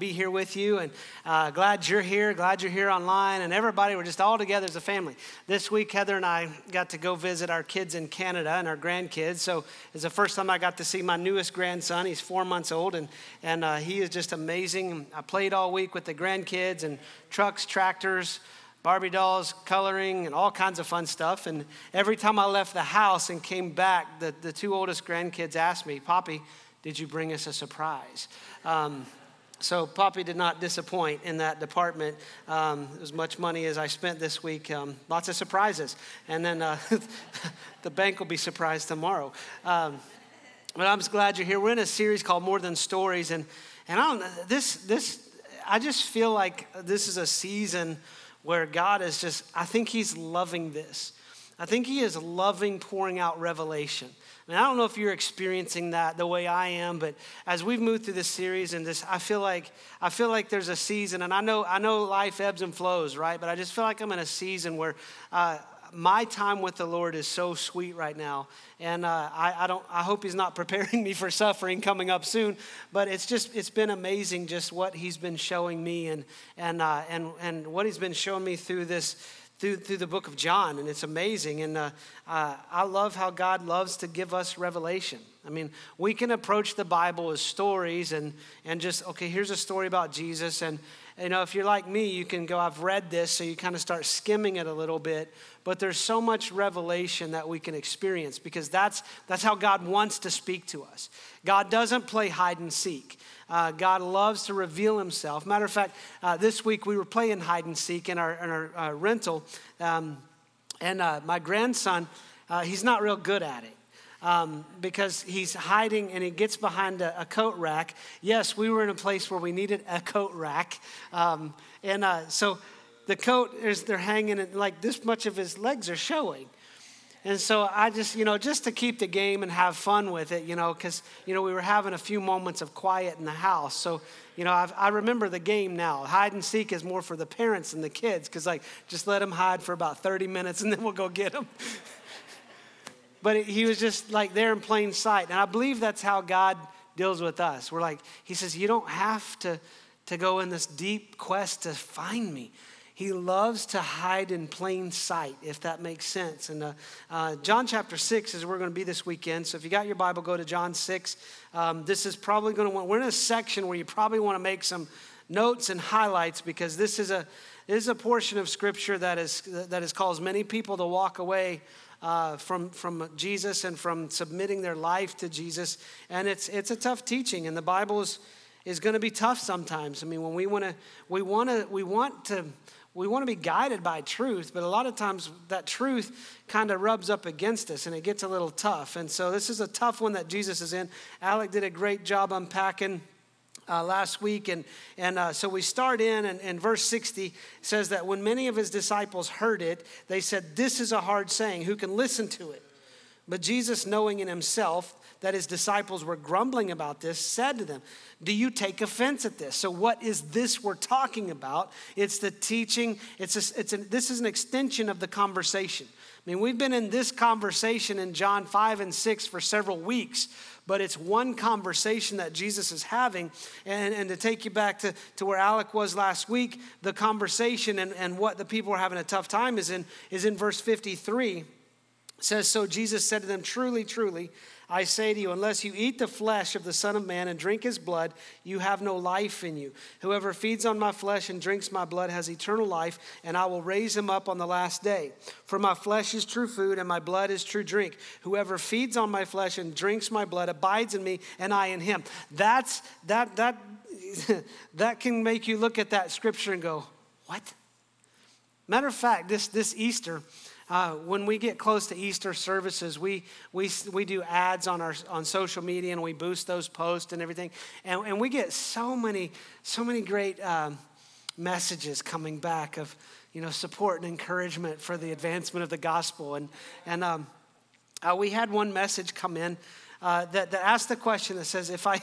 Be here with you and uh, glad you're here, glad you're here online, and everybody, we're just all together as a family. This week, Heather and I got to go visit our kids in Canada and our grandkids. So it's the first time I got to see my newest grandson. He's four months old, and, and uh, he is just amazing. I played all week with the grandkids and trucks, tractors, Barbie dolls, coloring, and all kinds of fun stuff. And every time I left the house and came back, the, the two oldest grandkids asked me, Poppy, did you bring us a surprise? Um, so Poppy did not disappoint in that department. Um, as much money as I spent this week, um, lots of surprises. And then uh, the bank will be surprised tomorrow. Um, but I'm just glad you're here. We're in a series called More Than Stories. And, and I don't this, this, I just feel like this is a season where God is just, I think He's loving this. I think He is loving pouring out revelation. And I don't know if you're experiencing that the way I am, but as we've moved through this series and this, I feel like I feel like there's a season, and I know I know life ebbs and flows, right? But I just feel like I'm in a season where uh, my time with the Lord is so sweet right now, and uh, I, I, don't. I hope He's not preparing me for suffering coming up soon. But it's just it's been amazing just what He's been showing me and and uh, and and what He's been showing me through this through, through the book of John, and it's amazing. And uh, uh, I love how God loves to give us revelation. I mean, we can approach the Bible as stories and, and just, okay, here's a story about Jesus. And, you know, if you're like me, you can go, I've read this, so you kind of start skimming it a little bit. But there's so much revelation that we can experience because that's, that's how God wants to speak to us. God doesn't play hide and seek. Uh, God loves to reveal himself. Matter of fact, uh, this week we were playing hide and seek in our, in our uh, rental, um, and uh, my grandson, uh, he's not real good at it. Um, because he's hiding and he gets behind a, a, coat rack. Yes, we were in a place where we needed a coat rack. Um, and uh, so the coat is, they're hanging, and like this much of his legs are showing. And so I just, you know, just to keep the game and have fun with it, you know, because, you know, we were having a few moments of quiet in the house. So, you know, I've, i remember the game now. Hide and seek is more for the parents and the kids because, like, just let them hide for about 30 minutes and then we'll go get them. but he was just like there in plain sight. And I believe that's how God deals with us. We're like, He says, you don't have to, to go in this deep quest to find me. He loves to hide in plain sight, if that makes sense. And uh, uh, John chapter 6 is where we're going to be this weekend. So if you got your Bible, go to John 6. Um, this is probably going to want, we're in a section where you probably want to make some notes and highlights because this is a, this is a portion of Scripture that, is, that has caused many people to walk away uh, from, from Jesus and from submitting their life to Jesus. And it's, it's a tough teaching, and the Bible is, is going to be tough sometimes. I mean, when we want to, we want to, we want to, we want to be guided by truth, but a lot of times that truth kind of rubs up against us and it gets a little tough. And so this is a tough one that Jesus is in. Alec did a great job unpacking. Uh, last week. And, and uh, so we start in, and, and verse 60 says that when many of his disciples heard it, they said, This is a hard saying. Who can listen to it? But Jesus, knowing in himself that his disciples were grumbling about this, said to them, Do you take offense at this? So, what is this we're talking about? It's the teaching, it's, a, it's this is an extension of the conversation. I mean, we've been in this conversation in John 5 and 6 for several weeks, but it's one conversation that Jesus is having. And, and to take you back to, to where Alec was last week, the conversation and, and what the people are having a tough time is in, is in verse 53. It says, So Jesus said to them, Truly, truly, I say to you, unless you eat the flesh of the Son of Man and drink his blood, you have no life in you. Whoever feeds on my flesh and drinks my blood has eternal life, and I will raise him up on the last day. For my flesh is true food, and my blood is true drink. Whoever feeds on my flesh and drinks my blood abides in me, and I in him. That's that that that can make you look at that scripture and go, What? Matter of fact, this this Easter, uh, when we get close to Easter services, we, we, we do ads on, our, on social media and we boost those posts and everything. And, and we get so many, so many great um, messages coming back of, you know, support and encouragement for the advancement of the gospel. And, and um, uh, we had one message come in uh, that, that asked the question that says, if I,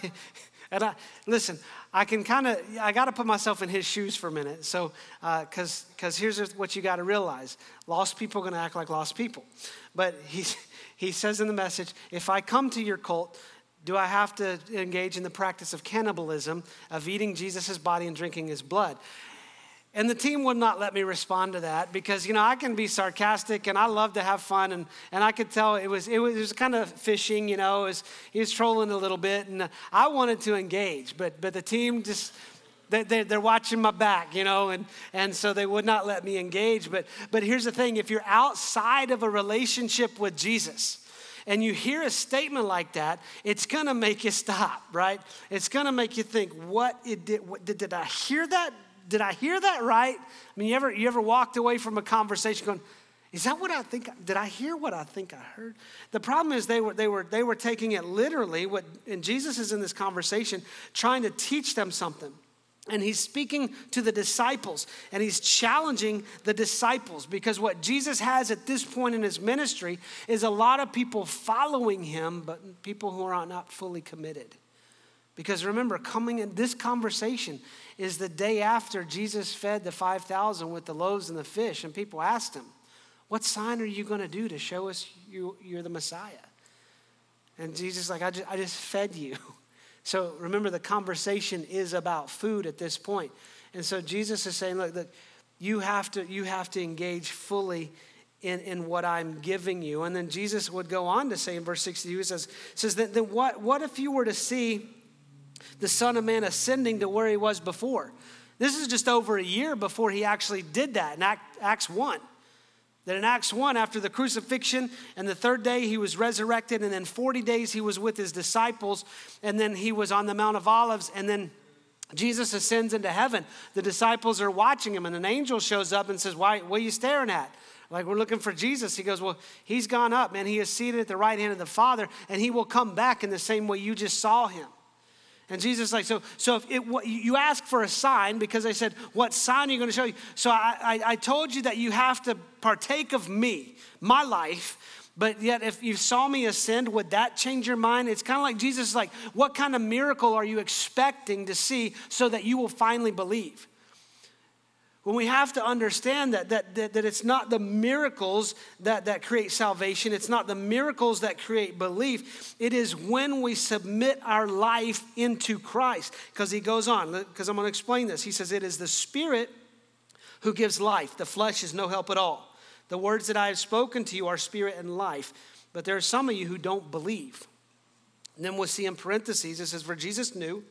and I, listen, I can kind of, I got to put myself in his shoes for a minute. So, because uh, because here's what you got to realize lost people are going to act like lost people. But he, he says in the message, if I come to your cult, do I have to engage in the practice of cannibalism, of eating Jesus' body and drinking his blood? And the team would not let me respond to that because, you know, I can be sarcastic and I love to have fun. And, and I could tell it was, it was, it was kind of fishing, you know, was, he was trolling a little bit. And I wanted to engage, but, but the team just, they, they, they're watching my back, you know, and, and so they would not let me engage. But, but here's the thing if you're outside of a relationship with Jesus, and you hear a statement like that, it's gonna make you stop, right? It's gonna make you think, what, did, what did, did I hear that? Did I hear that right? I mean, you ever, you ever walked away from a conversation going, is that what I think? Did I hear what I think I heard? The problem is they were, they were, they were taking it literally, what, and Jesus is in this conversation trying to teach them something. And he's speaking to the disciples and he's challenging the disciples because what Jesus has at this point in his ministry is a lot of people following him, but people who are not fully committed. Because remember, coming in this conversation is the day after Jesus fed the 5,000 with the loaves and the fish, and people asked him, What sign are you going to do to show us you, you're the Messiah? And Jesus, is like, I just, I just fed you. So remember, the conversation is about food at this point. And so Jesus is saying, look, look you, have to, you have to engage fully in, in what I'm giving you. And then Jesus would go on to say in verse 62, he says, says that, then what, what if you were to see the Son of Man ascending to where he was before? This is just over a year before he actually did that in Acts 1 that in Acts 1, after the crucifixion, and the third day he was resurrected, and then 40 days he was with his disciples, and then he was on the Mount of Olives, and then Jesus ascends into heaven. The disciples are watching him, and an angel shows up and says, Why, what are you staring at? Like, we're looking for Jesus. He goes, Well, he's gone up, man. He is seated at the right hand of the Father, and he will come back in the same way you just saw him. And Jesus is like, so, so if it, you ask for a sign because I said, what sign are you going to show you? So I, I, I told you that you have to partake of me, my life, but yet, if you saw me ascend, would that change your mind? It's kind of like Jesus is like, what kind of miracle are you expecting to see so that you will finally believe? When we have to understand that, that, that, that, it's not the miracles that, that create salvation, it's not the miracles that create belief. It is when we submit our life into Christ. Because he goes on, because I'm going to explain this. He says, It is the Spirit who gives life, the flesh is no help at all. The words that I have spoken to you are spirit and life. But there are some of you who don't believe. And then we'll see in parentheses, it says, For Jesus knew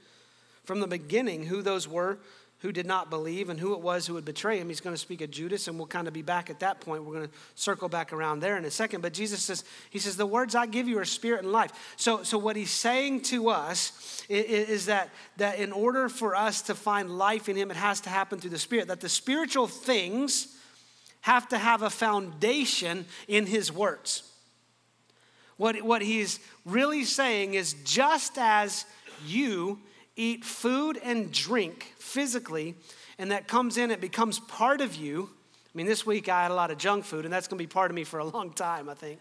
from the beginning who those were who did not believe and who it was who would betray him. He's going to speak of Judas, and we'll kind of be back at that point. We're going to circle back around there in a second. But Jesus says, He says, The words I give you are spirit and life. So, so what he's saying to us is, is that, that in order for us to find life in him, it has to happen through the spirit. That the spiritual things have to have a foundation in his words. What, what he's really saying is just as you eat food and drink physically, and that comes in, it becomes part of you. I mean, this week I had a lot of junk food, and that's going to be part of me for a long time, I think.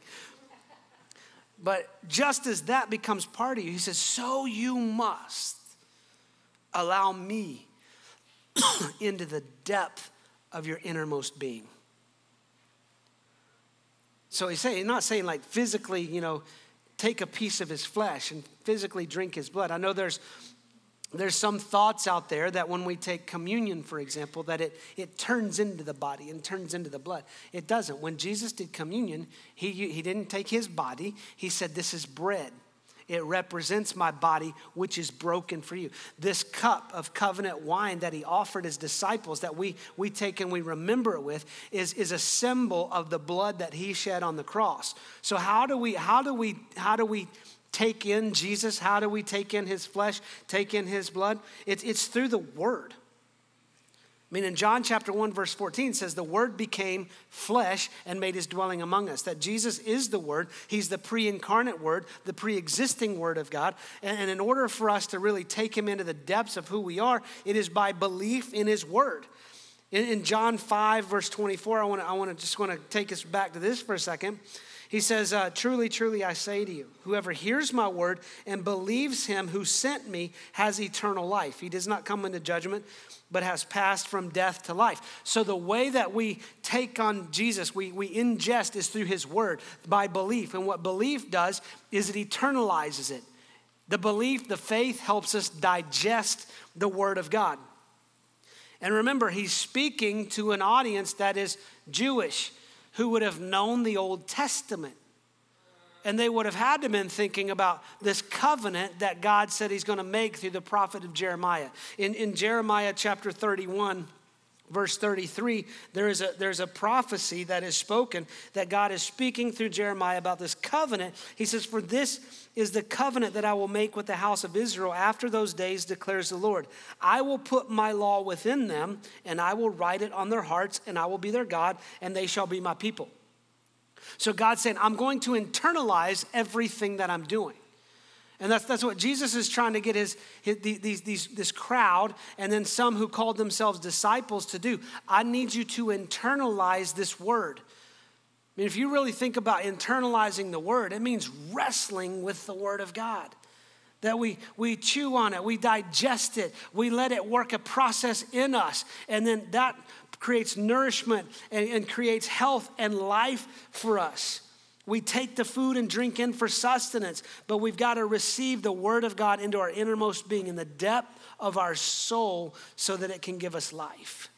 But just as that becomes part of you, he says, so you must allow me into the depth of your innermost being. So he's saying, he's not saying like physically, you know, take a piece of his flesh and physically drink his blood. I know there's there's some thoughts out there that when we take communion, for example, that it, it turns into the body and turns into the blood. It doesn't. When Jesus did communion, he, he didn't take his body, he said, This is bread. It represents my body, which is broken for you. This cup of covenant wine that he offered his disciples, that we, we take and we remember it with, is, is a symbol of the blood that he shed on the cross. So how do we, how do we, how do we take in Jesus? How do we take in his flesh, take in his blood? It's, it's through the word. I mean, in John chapter 1, verse 14 says, The word became flesh and made his dwelling among us. That Jesus is the word. He's the pre incarnate word, the pre existing word of God. And, in order for us to really take him into the depths of who we are, it is by belief in his word. In, John 5, verse 24, I want to I wanna, just want to take us back to this for a second. He says, uh, Truly, truly, I say to you, whoever hears my word and believes him who sent me has eternal life. He does not come into judgment, but has passed from death to life. So, the way that we take on Jesus, we, we ingest, is through his word by belief. And what belief does is it eternalizes it. The belief, the faith helps us digest the Word of God. And remember, he's speaking to an audience that is Jewish who would have known the Old Testament. And they would have had to been thinking about this covenant that God said he's going to make through the prophet of Jeremiah. In, in Jeremiah chapter 31, verse 33 there is a there's a prophecy that is spoken that god is speaking through jeremiah about this covenant. He says for this is the covenant that i will make with the house of israel after those days declares the lord. I will put my law within them and i will write it on their hearts and i will be their god and they shall be my people. So god's saying i'm going to internalize everything that i'm doing and that's, that's what Jesus is trying to get his, his these, these, this crowd and then some who called themselves disciples to do. I need you to internalize this word. I mean, if you really think about internalizing the word, it means wrestling with the word of God. That we, we chew on it, we digest it, we let it work a process in us, and then that creates nourishment and, and creates health and life for us. We take the food and drink in for sustenance, but we've got to receive the Word of God into our innermost being, in the depth of our soul, so that it can give us life.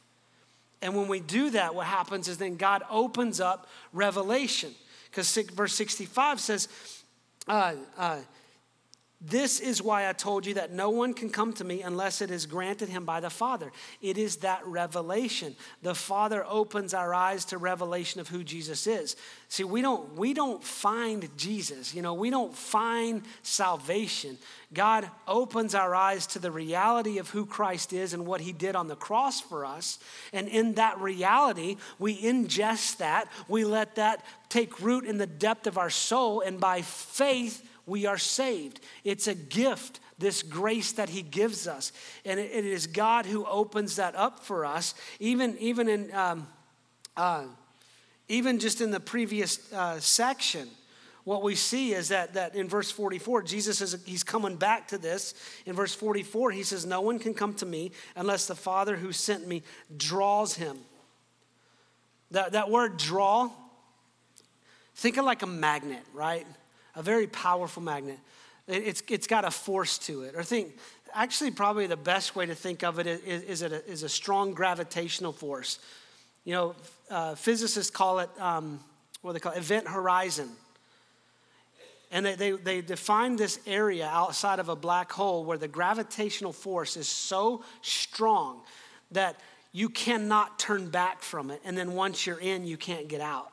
And when we do that, what happens is then God opens up revelation. Because verse 65 says, uh, uh, this is why I told you that no one can come to me unless it is granted him by the Father. It is that revelation. The Father opens our eyes to revelation of who Jesus is. See, we don't we don't find Jesus. You know, we don't find salvation. God opens our eyes to the reality of who Christ is and what he did on the cross for us. And in that reality, we ingest that. We let that take root in the depth of our soul and by faith we are saved. It's a gift, this grace that He gives us. And it, it is God who opens that up for us. Even, even, in, um, uh, even just in the previous uh, section, what we see is that, that in verse 44, Jesus is he's coming back to this. In verse 44, he says, No one can come to me unless the Father who sent me draws him. That, that word draw, think of like a magnet, right? A very powerful magnet. It's, it's got a force to it. Or think, actually, probably the best way to think of it is, is, it a, is a strong gravitational force. You know, uh, physicists call it, um, what they call it, event horizon. And they, they, they define this area outside of a black hole where the gravitational force is so strong that you cannot turn back from it. And then once you're in, you can't get out.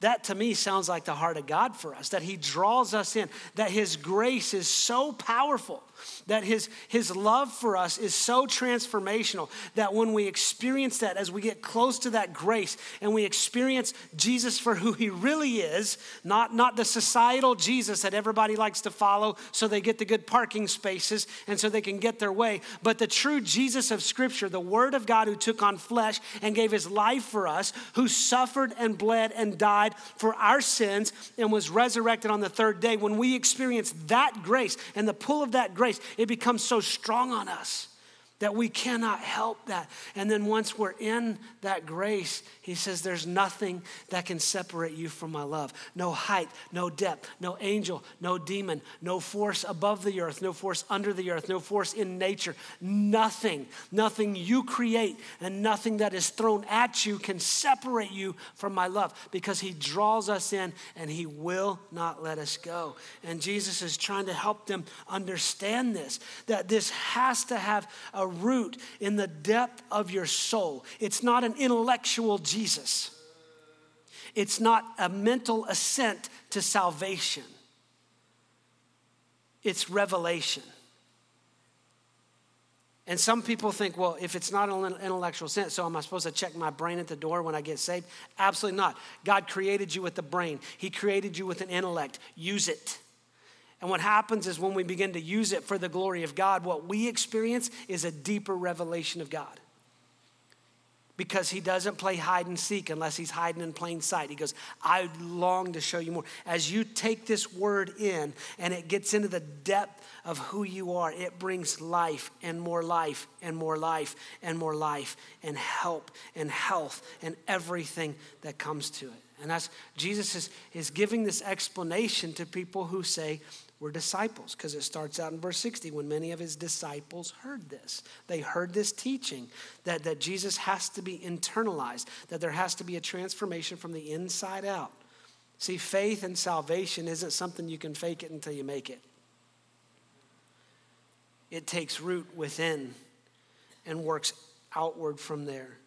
That to me sounds like the heart of God for us, that He draws us in, that His grace is so powerful that his, his love for us is so transformational that when we experience that, as we get close to that grace and we experience Jesus for who he really is, not, not the societal Jesus that everybody likes to follow so they get the good parking spaces and so they can get their way, but the true Jesus of Scripture, the Word of God who took on flesh and gave his life for us, who suffered and bled and died for our sins and was resurrected on the third day, when we experience that grace and the pull of that grace, grace, it becomes so strong on us that we cannot help that. And then once we're in that grace, he says, There's nothing that can separate you from my love. No height, no depth, no angel, no demon, no force above the earth, no force under the earth, no force in nature. Nothing, nothing you create and nothing that is thrown at you can separate you from my love because he draws us in and he will not let us go. And Jesus is trying to help them understand this that this has to have a root in the depth of your soul. It's not an intellectual Jesus, it's not a mental assent to salvation, it's revelation. And some people think, well, if it's not an intellectual sense, so am I supposed to check my brain at the door when I get saved? Absolutely not. God created you with the brain, He created you with an intellect. Use it. And what happens is when we begin to use it for the glory of God, what we experience is a deeper revelation of God. Because he doesn't play hide and seek unless he's hiding in plain sight. He goes, I long to show you more. As you take this word in and it gets into the depth of who you are, it brings life and more life and more life and more life and help and health and everything that comes to it. And that's Jesus is, is giving this explanation to people who say, were disciples because it starts out in verse 60 when many of his disciples heard this. They heard this teaching that, that Jesus has to be internalized, that there has to be a transformation from the inside out. See, faith and salvation isn't something you can fake it until you make it. It takes root within and works outward from there.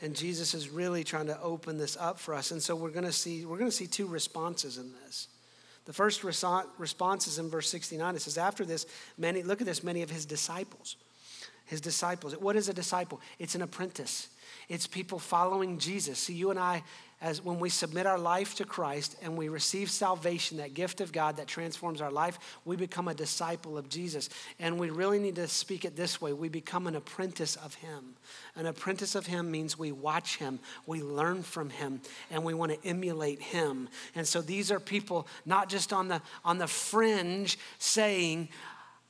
And Jesus is really trying to open this up for us. And so we're going to see we're going to see two responses in this. The first response is in verse 69. It says, After this, many, look at this, many of his disciples. His disciples. What is a disciple? It's an apprentice. It's people following Jesus. See, you and I as when we submit our life to Christ and we receive salvation, that gift of God that transforms our life, we become a disciple of Jesus. And we really need to speak it this way we become an apprentice of Him. An apprentice of Him means we watch Him, we learn from Him, and we want to emulate Him. And so these are people not just on the, on the fringe saying,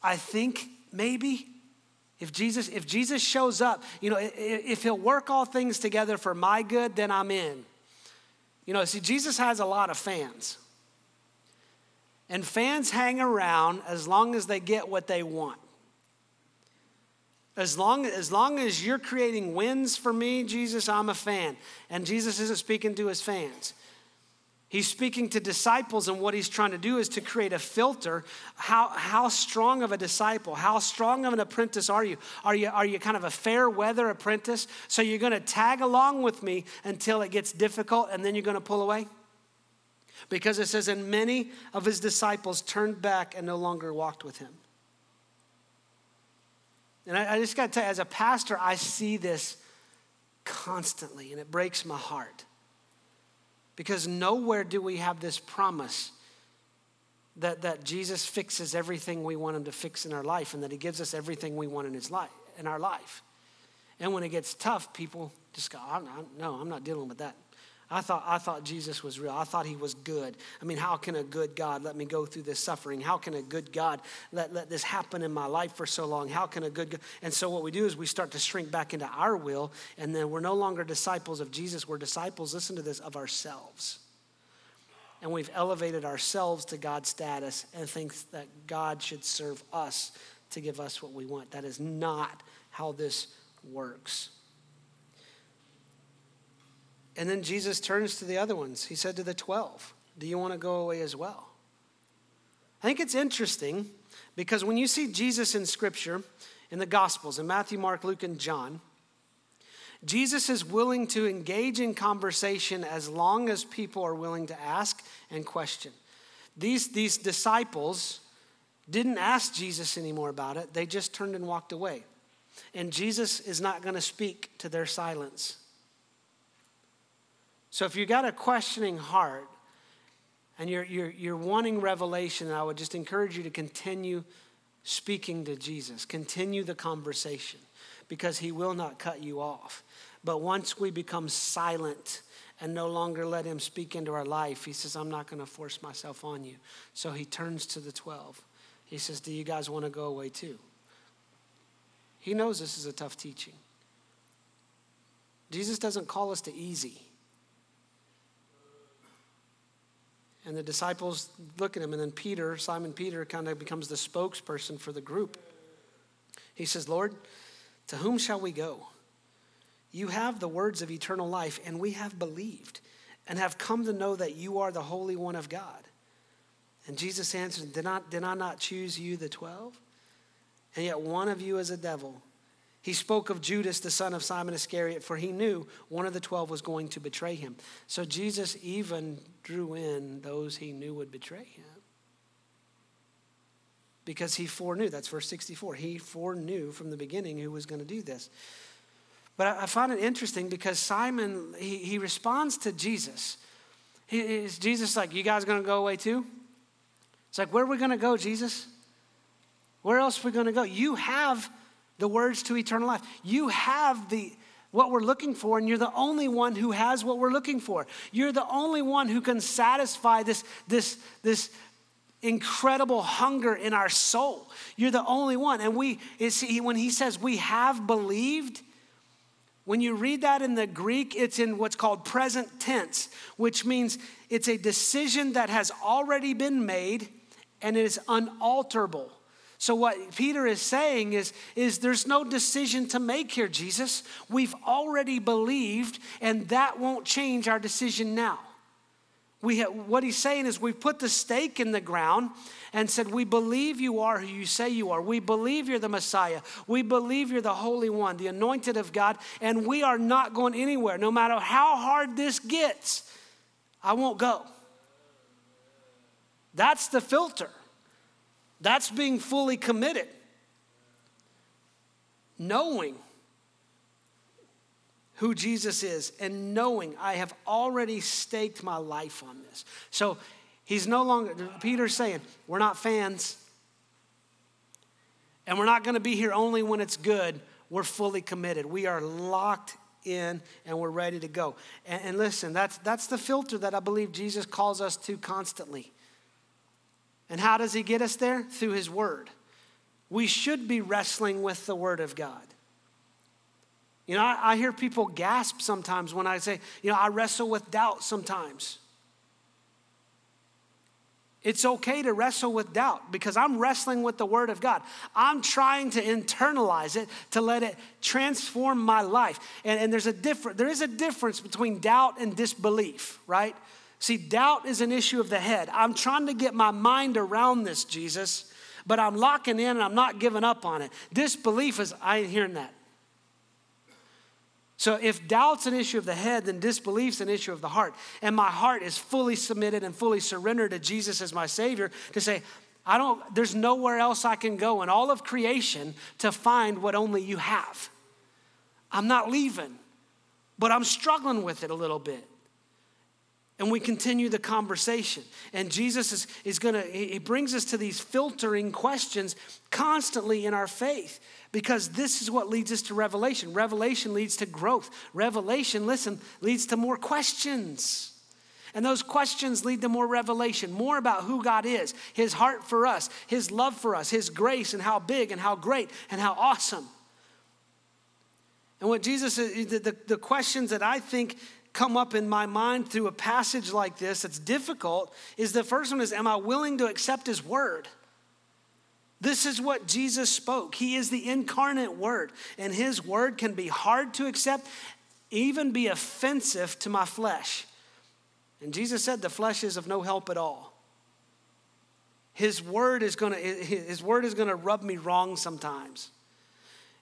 I think maybe if Jesus, if Jesus shows up, you know, if he'll work all things together for my good, then I'm in. You know, see, Jesus has a lot of fans. And fans hang around as long as they get what they want. As long, as long as you're creating wins for me, Jesus, I'm a fan. And Jesus isn't speaking to his fans. He's speaking to disciples, and what he's trying to do is to create a filter. How, how strong of a disciple, how strong of an apprentice are you? Are you, are you kind of a fair weather apprentice? So you're going to tag along with me until it gets difficult, and then you're going to pull away? Because it says, and many of his disciples turned back and no longer walked with him. And I, I just got to tell you, as a pastor, I see this constantly, and it breaks my heart. Because nowhere do we have this promise that, that Jesus fixes everything we want him to fix in our life and that he gives us everything we want in his life in our life. And when it gets tough, people just go, I'm not, no, I'm not dealing with that. I thought, I thought Jesus was real. I thought he was good. I mean, how can a good God let me go through this suffering? How can a good God let, let this happen in my life for so long? How can a good God? And so what we do is we start to shrink back into our will, and then we're no longer disciples of Jesus. We're disciples, listen to this, of ourselves. And we've elevated ourselves to God's status and think that God should serve us to give us what we want. That is not how this works. And then Jesus turns to the other ones. He said to the 12, Do you want to go away as well? I think it's interesting because when you see Jesus in Scripture, in the Gospels, in Matthew, Mark, Luke, and John, Jesus is willing to engage in conversation as long as people are willing to ask and question. These, these disciples didn't ask Jesus anymore about it, they just turned and walked away. And Jesus is not going to speak to their silence. So if you've got a questioning heart and you're, you're, you're wanting revelation, I would just encourage you to continue speaking to Jesus, continue the conversation because he will not cut you off. But once we become silent and no longer let him speak into our life, he says, I'm not going to force myself on you. So he turns to the 12. He says, Do you guys want to go away too? He knows this is a tough teaching. Jesus doesn't call us to easy. And the disciples look at him, and then Peter, Simon Peter, kind of becomes the spokesperson for the group. He says, Lord, to whom shall we go? You have the words of eternal life, and we have believed and have come to know that you are the Holy One of God. And Jesus answered, Did, not, did I not choose you, the twelve? And yet one of you is a devil. He spoke of Judas, the son of Simon Iscariot, for he knew one of the twelve was going to betray him. So Jesus even drew in those he knew would betray him. Because he foreknew, that's verse 64. He foreknew from the beginning who was going to do this. But I, find it interesting because Simon, he, he responds to Jesus. He, is Jesus like, You guys going to go away too? It's like, Where are we going to go, Jesus? Where else are we going to go? You have the words to eternal life. You have the what we're looking for, and you're the only one who has what we're looking for. You're the only one who can satisfy this, this, this incredible hunger in our soul. You're the only one. And we, see when he says we have believed, when you read that in the Greek, it's in what's called present tense, which means it's a decision that has already been made and it is unalterable. So, what Peter is saying is, is there's no decision to make here, Jesus. We've already believed, and that won't change our decision now. We have, what he's saying is we've put the stake in the ground and said, We believe you are who you say you are. We believe you're the Messiah. We believe you're the Holy One, the anointed of God, and we are not going anywhere. No matter how hard this gets, I won't go. That's the filter. That's being fully committed. Knowing who Jesus is and knowing I have already staked my life on this. So he's no longer, Peter's saying, we're not fans. And we're not going to be here only when it's good. We're fully committed. We are locked in and we're ready to go. And, and listen, that's, that's the filter that I believe Jesus calls us to constantly. And how does he get us there? Through his word. We should be wrestling with the word of God. You know, I, I hear people gasp sometimes when I say, you know, I wrestle with doubt sometimes. It's okay to wrestle with doubt because I'm wrestling with the Word of God. I'm trying to internalize it to let it transform my life. And, and there's a different, there is a difference between doubt and disbelief, right? See, doubt is an issue of the head. I'm trying to get my mind around this, Jesus, but I'm locking in and I'm not giving up on it. Disbelief is, I ain't hearing that. So if doubt's an issue of the head, then disbelief's an issue of the heart. And my heart is fully submitted and fully surrendered to Jesus as my Savior to say, I don't, there's nowhere else I can go in all of creation to find what only you have. I'm not leaving, but I'm struggling with it a little bit. And we continue the conversation. And Jesus is, is gonna, he brings us to these filtering questions constantly in our faith because this is what leads us to revelation. Revelation leads to growth. Revelation, listen, leads to more questions. And those questions lead to more revelation, more about who God is, His heart for us, His love for us, His grace, and how big and how great and how awesome. And what Jesus, the, the, the questions that I think come up in my mind through a passage like this that's difficult is the first one is, Am I willing to accept His word? This is what Jesus spoke. He is the incarnate word, and his word can be hard to accept, even be offensive to my flesh. And Jesus said, The flesh is of no help at all. His word is gonna, his word is gonna rub me wrong sometimes.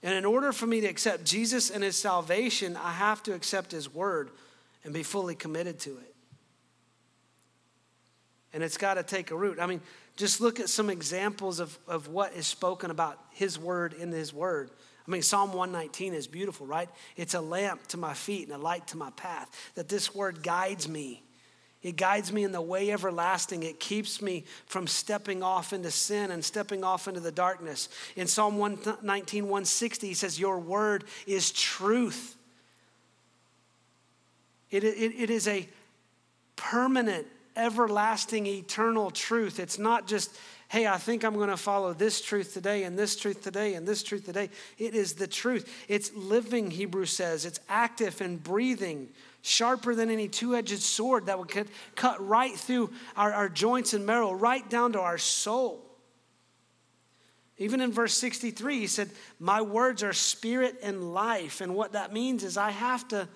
And in order for me to accept Jesus and his salvation, I have to accept his word and be fully committed to it. And it's got to take a root. I mean, just look at some examples of, of what is spoken about his word in his word. I mean, Psalm 119 is beautiful, right? It's a lamp to my feet and a light to my path. That this word guides me. It guides me in the way everlasting. It keeps me from stepping off into sin and stepping off into the darkness. In Psalm 119, 160, he says, Your word is truth. It, it, it is a permanent everlasting, eternal truth. It's not just, hey, I think I'm going to follow this truth today and this truth today and this truth today. It is the truth. It's living, Hebrews says. It's active and breathing, sharper than any two edged sword that would cut right through our, our joints and marrow, right down to our soul. Even in verse 63, he said, My words are spirit and life. And what that means is I have to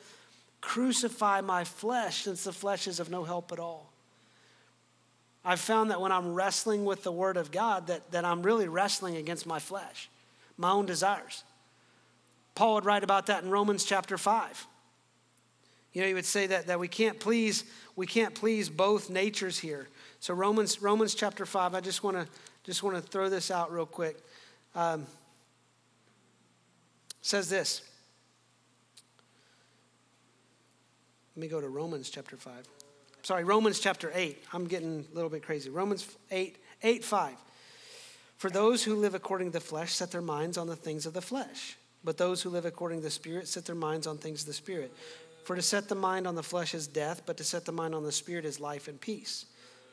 crucify my flesh since the flesh is of no help at all. I've found that when I'm wrestling with the Word of God, that, that I'm really wrestling against my flesh, my own desires. Paul would write about that in Romans chapter 5. You know, he would say that, that we can't please, we can't please both natures here. So Romans, Romans chapter 5, I just want to just want to throw this out real quick. Um, says this. Me go to Romans chapter 5 sorry, Romans chapter 8. I'm getting a little bit crazy. Romans 8, 8, 5. For those who live according to the flesh set their minds on the things of the flesh, but those who live according to the Spirit set their minds on things of the Spirit. For to set the mind on the flesh is death, but to set the mind on the Spirit is life and peace.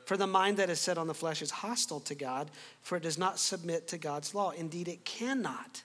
For the mind that is set on the flesh is hostile to God, for it does not submit to God's law. Indeed, it cannot.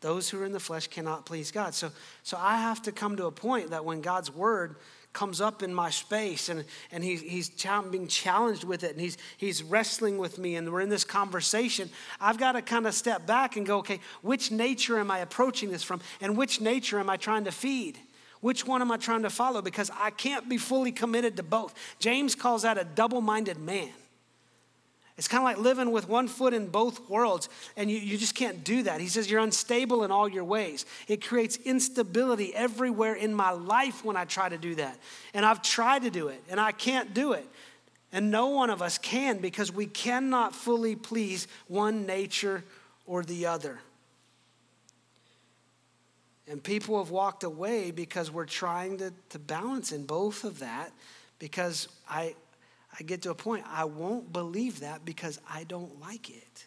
Those who are in the flesh cannot please God. So, so I have to come to a point that when God's word comes up in my space and, and he, he's being challenged with it and he's, he's wrestling with me and we're in this conversation, I've got to kind of step back and go, okay, which nature am I approaching this from? And which nature am I trying to feed? Which one am I trying to follow? Because I can't be fully committed to both. James calls that a double minded man. It's kind of like living with one foot in both worlds, and you, you just can't do that. He says, You're unstable in all your ways. It creates instability everywhere in my life when I try to do that. And I've tried to do it, and I can't do it. And no one of us can because we cannot fully please one nature or the other. And people have walked away because we're trying to, to balance in both of that because I, I get to a point, I won't believe that because I don't like it.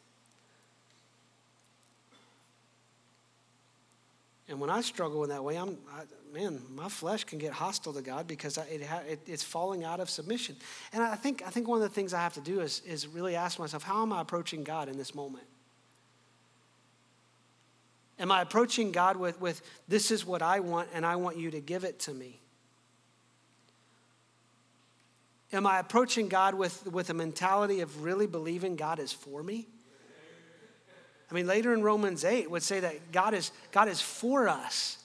And when I struggle in that way, I'm, I, man, my flesh can get hostile to God because I, it, it, it's falling out of submission. And I think, I think one of the things I have to do is, is really ask myself, how am I approaching God in this moment? Am I approaching God with, with this is what I want and I want you to give it to me? Am I approaching God with, with a mentality of really believing God is for me? I mean, later in Romans 8 would say that God is, God is for us.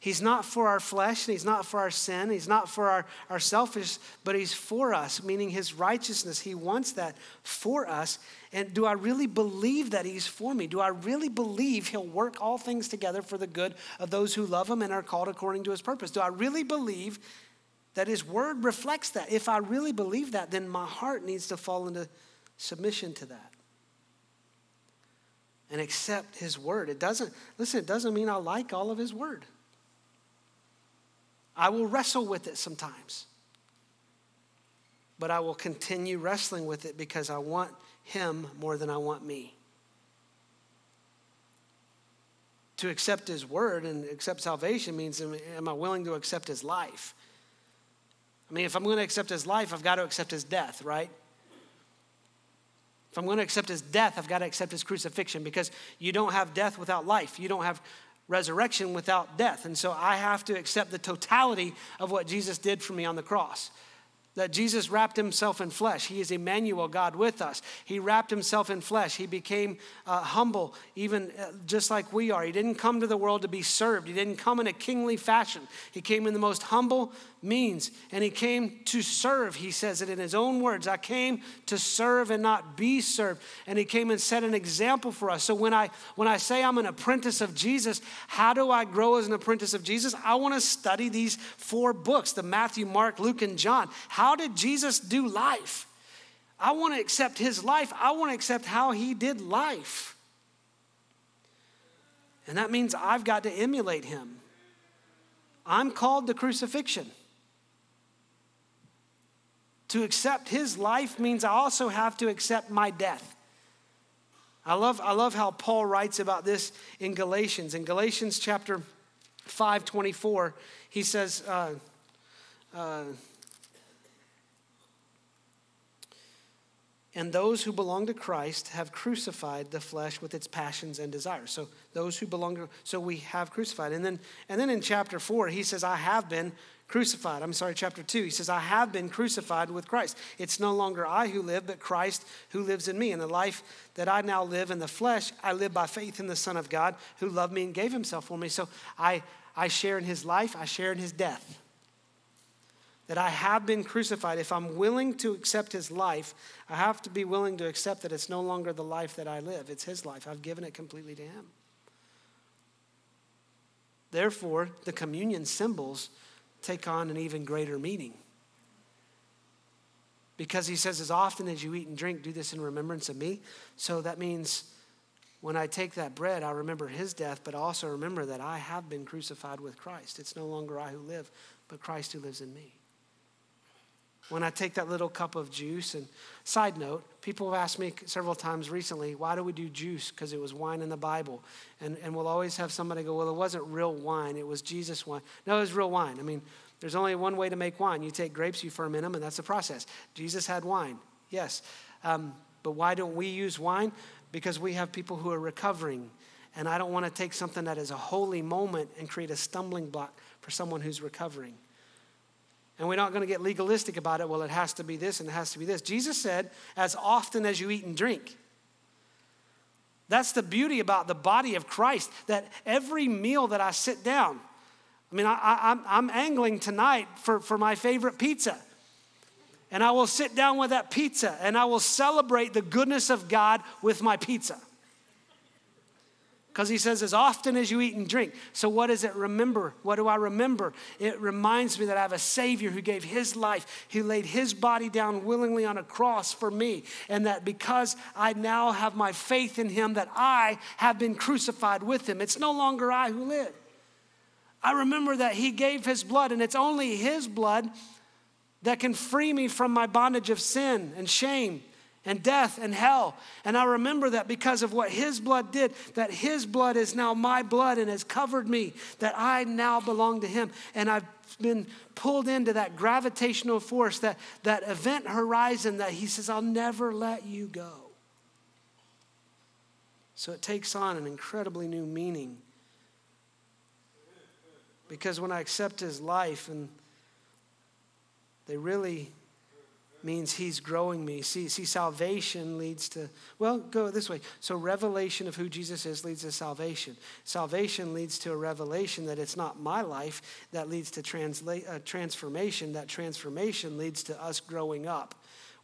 He's not for our flesh, and He's not for our sin, He's not for our, our selfish, but He's for us, meaning His righteousness. He wants that for us. And do I really believe that He's for me? Do I really believe He'll work all things together for the good of those who love Him and are called according to His purpose? Do I really believe that His Word reflects that? If I really believe that, then my heart needs to fall into submission to that and accept His Word. It doesn't, listen, it doesn't mean I like all of His Word. I will wrestle with it sometimes. But I will continue wrestling with it because I want Him more than I want me. To accept His word and accept salvation means, am I willing to accept His life? I mean, if I'm going to accept His life, I've got to accept His death, right? If I'm going to accept his death, I've got to accept his crucifixion because you don't have death without life. You don't have resurrection without death. And so I have to accept the totality of what Jesus did for me on the cross that Jesus wrapped himself in flesh. He is Emmanuel, God with us. He wrapped himself in flesh. He became uh, humble, even uh, just like we are. He didn't come to the world to be served, he didn't come in a kingly fashion. He came in the most humble means, and he came to serve. He says it in his own words I came to serve and not be served. And he came and set an example for us. So when I, when I say I'm an apprentice of Jesus, how do I grow as an apprentice of Jesus? I want to study these four books the Matthew, Mark, Luke, and John. How did Jesus do life? I want to accept his life. I want to accept how he did life. And that means I've got to emulate him. I'm called to crucifixion. To accept his life means I also have to accept my death. I love, I love how Paul writes about this in Galatians. In Galatians chapter 5 24, he says, uh, uh, And those who belong to Christ have crucified the flesh with its passions and desires. So those who belong to so we have crucified. And then and then in chapter 4 he says I have been crucified. I'm sorry, chapter 2. He says I have been crucified with Christ. It's no longer I who live but Christ who lives in me. And the life that I now live in the flesh, I live by faith in the Son of God who loved me and gave himself for me. So I I share in his life, I share in his death that I have been crucified, if I'm willing to accept his life, I have to be willing to accept that it's no longer the life that I live, it's his life. I've given it completely to him. Therefore, the communion symbols take on an even greater meaning. Because he says, as often as you eat and drink, do this in remembrance of me. So that means when I take that bread, I remember his death, but also remember that I have been crucified with Christ. It's no longer I who live, but Christ who lives in me when I take that little cup of juice. And side note, people have asked me several times recently, why do we do juice? Because it was wine in the Bible. And, and we'll always have somebody go, well, it wasn't real wine, it was Jesus wine. No, it was real wine. I mean, there's only one way to make wine. You take grapes, you ferment them, and that's the process. Jesus had wine, yes. Um, but why don't we use wine? Because we have people who are recovering. And I don't want to take something that is a holy moment and create a stumbling block for someone who's recovering. And we're not going to get legalistic about it. Well, it has to be this and it has to be this. Jesus said, as often as you eat and drink. That's the beauty about the body of Christ, that every meal that I sit down, I mean, I, am angling tonight for, for my favorite pizza. And I will sit down with that pizza and I will celebrate the goodness of God with my pizza because he says, as often as you eat and drink. So, what does it remember? What do I remember? It reminds me that I have a Savior who gave his life, who laid his body down willingly on a cross for me. And that because I now have my faith in him, that I have been crucified with him. It's no longer I who live. I remember that he gave his blood, and it's only his blood that can free me from my bondage of sin and shame and death and hell. And I remember that because of what his blood did, that his blood is now my blood and has covered me, that I now belong to him. And I've been pulled into that gravitational force, that, that event horizon that he says, I'll never let you go. So it takes on an incredibly new meaning. Because when I accept his life and they really means he's growing me. See, see, salvation leads to, well, go this way. So, revelation of who Jesus is leads to salvation. Salvation leads to a revelation that it's not my life that leads to transla- uh, transformation. That transformation leads to us growing up.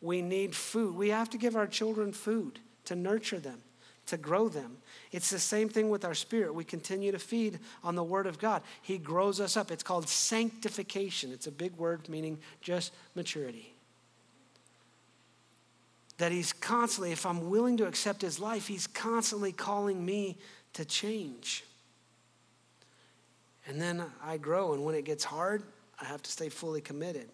We need food. We have to give our children food to nurture them, to grow them. It's the same thing with our spirit. We continue to feed on the Word of God. He grows us up. It's called sanctification. It's a big word meaning just maturity that he's constantly, if I'm willing to accept his life, he's constantly calling me to change. And then I grow, and when it gets hard, I have to stay fully committed.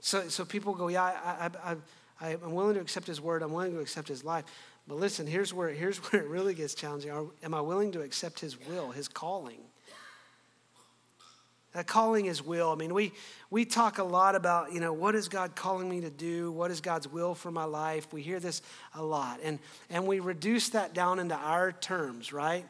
So, so people go, yeah, I, I, I, I'm willing to accept his word, I'm willing to accept his life. But listen, here's where, here's where it really gets challenging. Am I willing to accept his will, his calling? That calling is will. I mean, we, we talk a lot about, you know, what is God calling me to do? What is God's will for my life? We hear this a lot. And, and we reduce that down into our terms, right?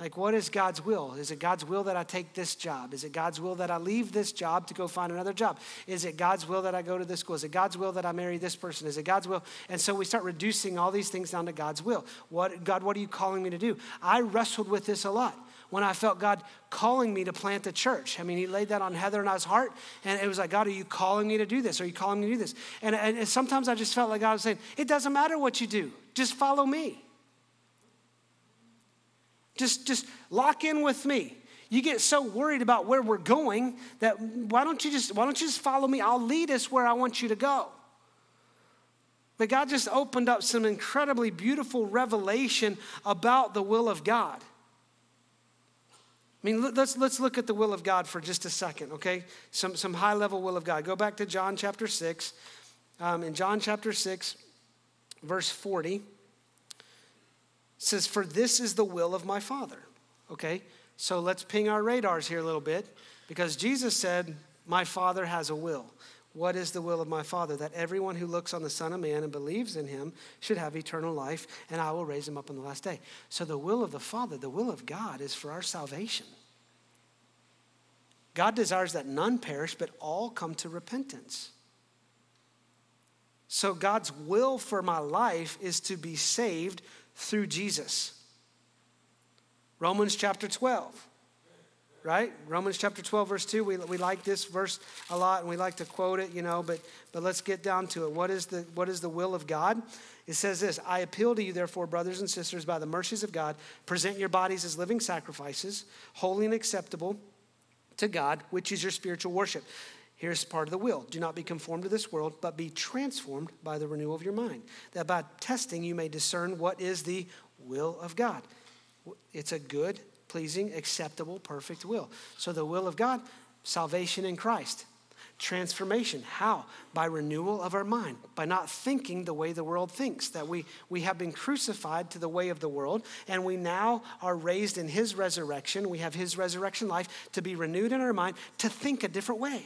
Like, what is God's will? Is it God's will that I take this job? Is it God's will that I leave this job to go find another job? Is it God's will that I go to this school? Is it God's will that I marry this person? Is it God's will? And so we start reducing all these things down to God's will. What, God, what are you calling me to do? I wrestled with this a lot when I felt God calling me to plant a church. I mean, He laid that on Heather and I's heart, and it was like, God, are you calling me to do this? Are you calling me to do this? And, and sometimes I just felt like God was saying, It doesn't matter what you do, just follow me. Just, just lock in with me. You get so worried about where we're going that why don't you just why don't you just follow me? I'll lead us where I want you to go. But God just opened up some incredibly beautiful revelation about the will of God. I mean, let's, let's look at the will of God for just a second, okay? Some, some high level will of God. Go back to John chapter 6. Um, in John chapter 6, verse 40, says, For this is the will of my Father. Okay? So let's ping our radars here a little bit because Jesus said, My Father has a will. What is the will of my Father? That everyone who looks on the Son of Man and believes in him should have eternal life, and I will raise him up on the last day. So, the will of the Father, the will of God, is for our salvation. God desires that none perish, but all come to repentance. So, God's will for my life is to be saved through Jesus. Romans chapter 12 right? Romans chapter 12, verse 2. We, we like this verse a lot and we like to quote it, you know, but, but let's get down to it. What is, the, what is the will of God? It says this I appeal to you, therefore, brothers and sisters, by the mercies of God, present your bodies as living sacrifices, holy and acceptable to God, which is your spiritual worship. Here's part of the will do not be conformed to this world, but be transformed by the renewal of your mind, that by testing you may discern what is the will of God. It's a good, pleasing, acceptable, perfect will. So the will of God, salvation in Christ. Transformation. How? By renewal of our mind, by not thinking the way the world thinks, that we, we have been crucified to the way of the world, and we now are raised in His resurrection. We have His resurrection life to be renewed in our mind to think a different way.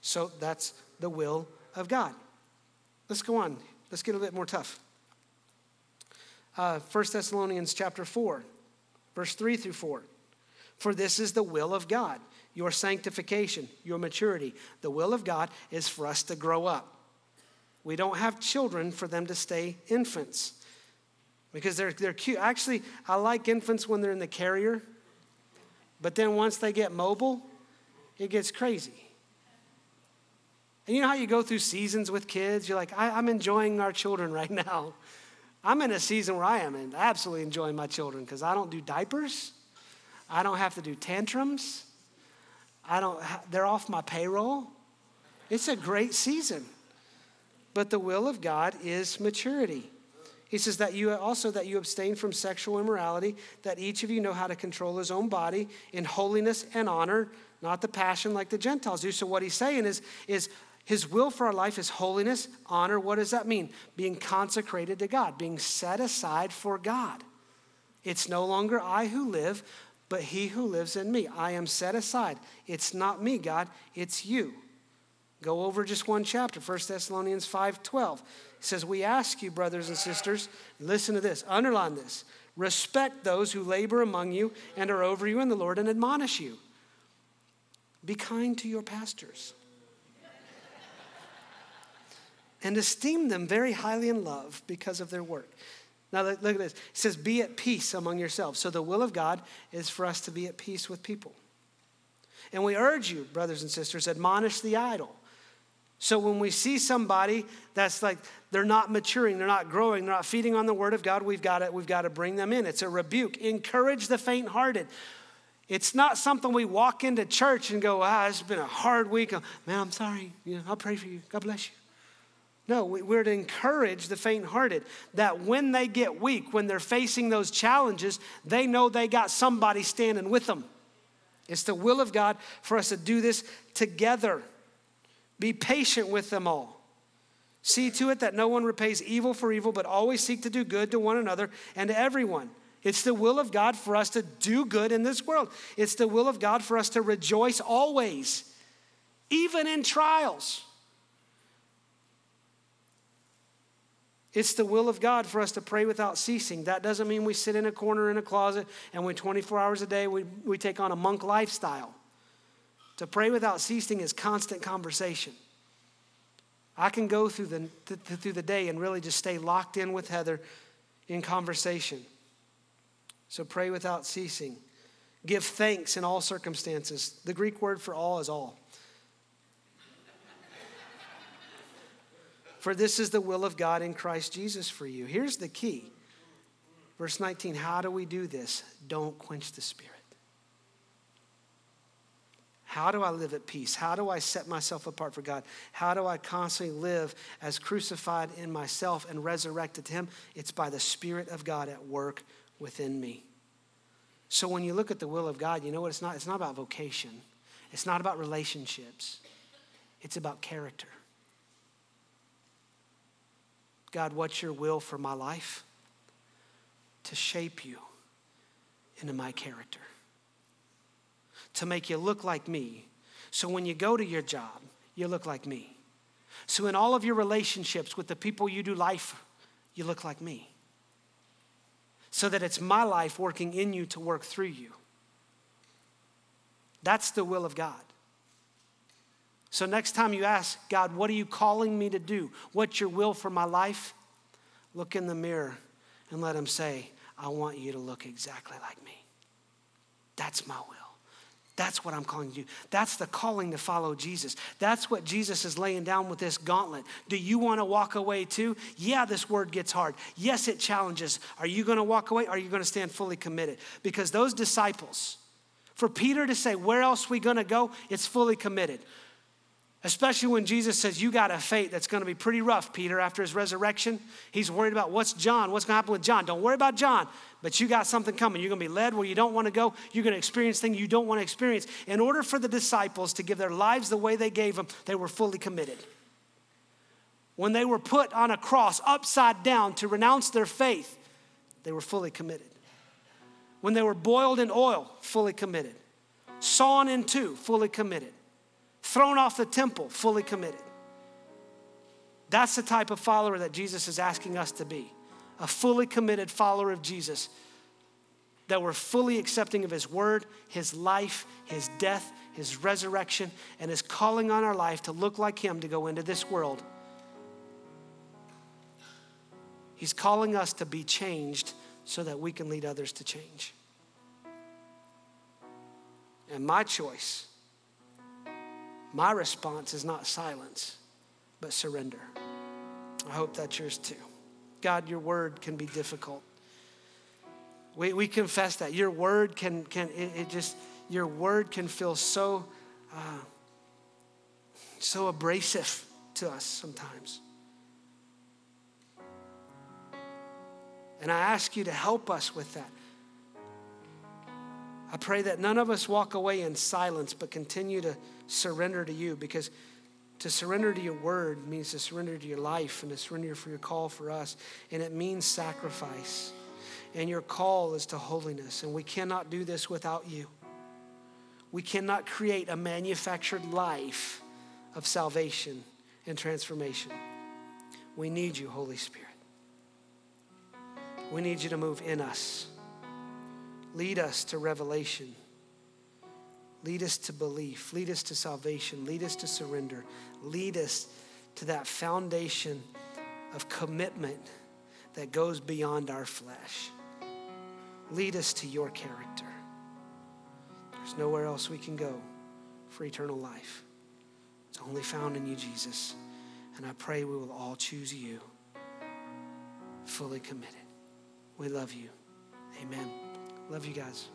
So that's the will of God. Let's go on. Let's get a little bit more tough uh, 1 Thessalonians chapter 4, verse 3 through 4. For this is the will of God, your sanctification, your maturity. The will of God is for us to grow up. We don't have children for them to stay infants because they're, they're cute. Actually, I like infants when they're in the carrier, but then once they get mobile, it gets crazy. And you know how you go through seasons with kids? You're like, I, am enjoying our children right now. I'm in a season where I am and absolutely enjoying my children because I don't do diapers. I don't have to do tantrums. I don't, they're off my payroll. It's a great season. But the will of God is maturity. He says that you also that you abstain from sexual immorality, that each of you know how to control his own body in holiness and honor, not the passion like the Gentiles do. So what he's saying is, is his will for our life is holiness, honor. What does that mean? Being consecrated to God, being set aside for God. It's no longer I who live, but he who lives in me. I am set aside. It's not me, God, it's you. Go over just one chapter, 1 Thessalonians 5:12. It says, "We ask you, brothers and sisters, listen to this, underline this. Respect those who labor among you and are over you in the Lord and admonish you. Be kind to your pastors." And esteem them very highly in love because of their work. Now, look at this. It says, Be at peace among yourselves. So, the will of God is for us to be at peace with people. And we urge you, brothers and sisters, admonish the idle. So when we see somebody that's like they're not maturing, they're not growing, they're not feeding on the word of God, we've got to, we've got to bring them in. It's a rebuke. Encourage the faint hearted. It's not something we walk into church and go, ah, it's been a hard week. Man, I'm sorry. You know, I'll pray for you. God bless you. No, we're to encourage the faint hearted that when they get weak, when they're facing those challenges, they know they got somebody standing with them. It's the will of God for us to do this together. Be patient with them all. See to it that no one repays evil for evil, but always seek to do good to one another and to everyone. It's the will of God for us to do good in this world. It's the will of God for us to rejoice always, even in trials. It's the will of God for us to pray without ceasing. That doesn't mean we sit in a corner in a closet and we 24 hours a day we, we take on a monk lifestyle. To pray without ceasing is constant conversation. I can go through the, th- through the day and really just stay locked in with Heather in conversation. So pray without ceasing. Give thanks in all circumstances. The Greek word for all is all. For this is the will of God in Christ Jesus for you. Here's the key. Verse 19 How do we do this? Don't quench the Spirit. How do I live at peace? How do I set myself apart for God? How do I constantly live as crucified in myself and resurrected to Him? It's by the Spirit of God at work within me. So when you look at the will of God, you know what? It's not, it's not about vocation, it's not about relationships, it's about character. God, what's your will for my life? To shape you into my character to make you look like me. So when you go to your job, you look like me. So in all of your relationships with the people you do life, you look like me. So that it's my life working in you to work through you. That's the will of God. So next time you ask God, what are you calling me to do? What's your will for my life? Look in the mirror and let him say, I want you to look exactly like me. That's my will. That's what I'm calling you. That's the calling to follow Jesus. That's what Jesus is laying down with this gauntlet. Do you want to walk away too? Yeah, this word gets hard. Yes, it challenges. Are you going to walk away? are you going to stand fully committed? Because those disciples, for Peter to say, Where else we going to go? It's fully committed. Especially when Jesus says, You got a fate that's going to be pretty rough, Peter, after his resurrection. He's worried about what's John, what's going to happen with John. Don't worry about John, but you got something coming. You're going to be led where you don't want to go. You're going to experience things you don't want to experience. In order for the disciples to give their lives the way they gave them, they were fully committed. When they were put on a cross upside down to renounce their faith, they were fully committed. When they were boiled in oil, fully committed. Sawn in two, fully committed thrown off the temple, fully committed. That's the type of follower that Jesus is asking us to be a fully committed follower of Jesus, that we're fully accepting of his word, his life, his death, his resurrection, and his calling on our life to look like him to go into this world. He's calling us to be changed so that we can lead others to change. And my choice, my response is not silence, but surrender. I hope that's yours too. God, your word can be difficult. We, we confess that. Your word can, can it, it just, your word can feel so, uh, so abrasive to us sometimes. And I ask you to help us with that. I pray that none of us walk away in silence, but continue to surrender to you because to surrender to your word means to surrender to your life and to surrender for your call for us. And it means sacrifice. And your call is to holiness. And we cannot do this without you. We cannot create a manufactured life of salvation and transformation. We need you, Holy Spirit. We need you to move in us. Lead us to revelation. Lead us to belief. Lead us to salvation. Lead us to surrender. Lead us to that foundation of commitment that goes beyond our flesh. Lead us to your character. There's nowhere else we can go for eternal life. It's only found in you, Jesus. And I pray we will all choose you, fully committed. We love you. Amen. Love you guys.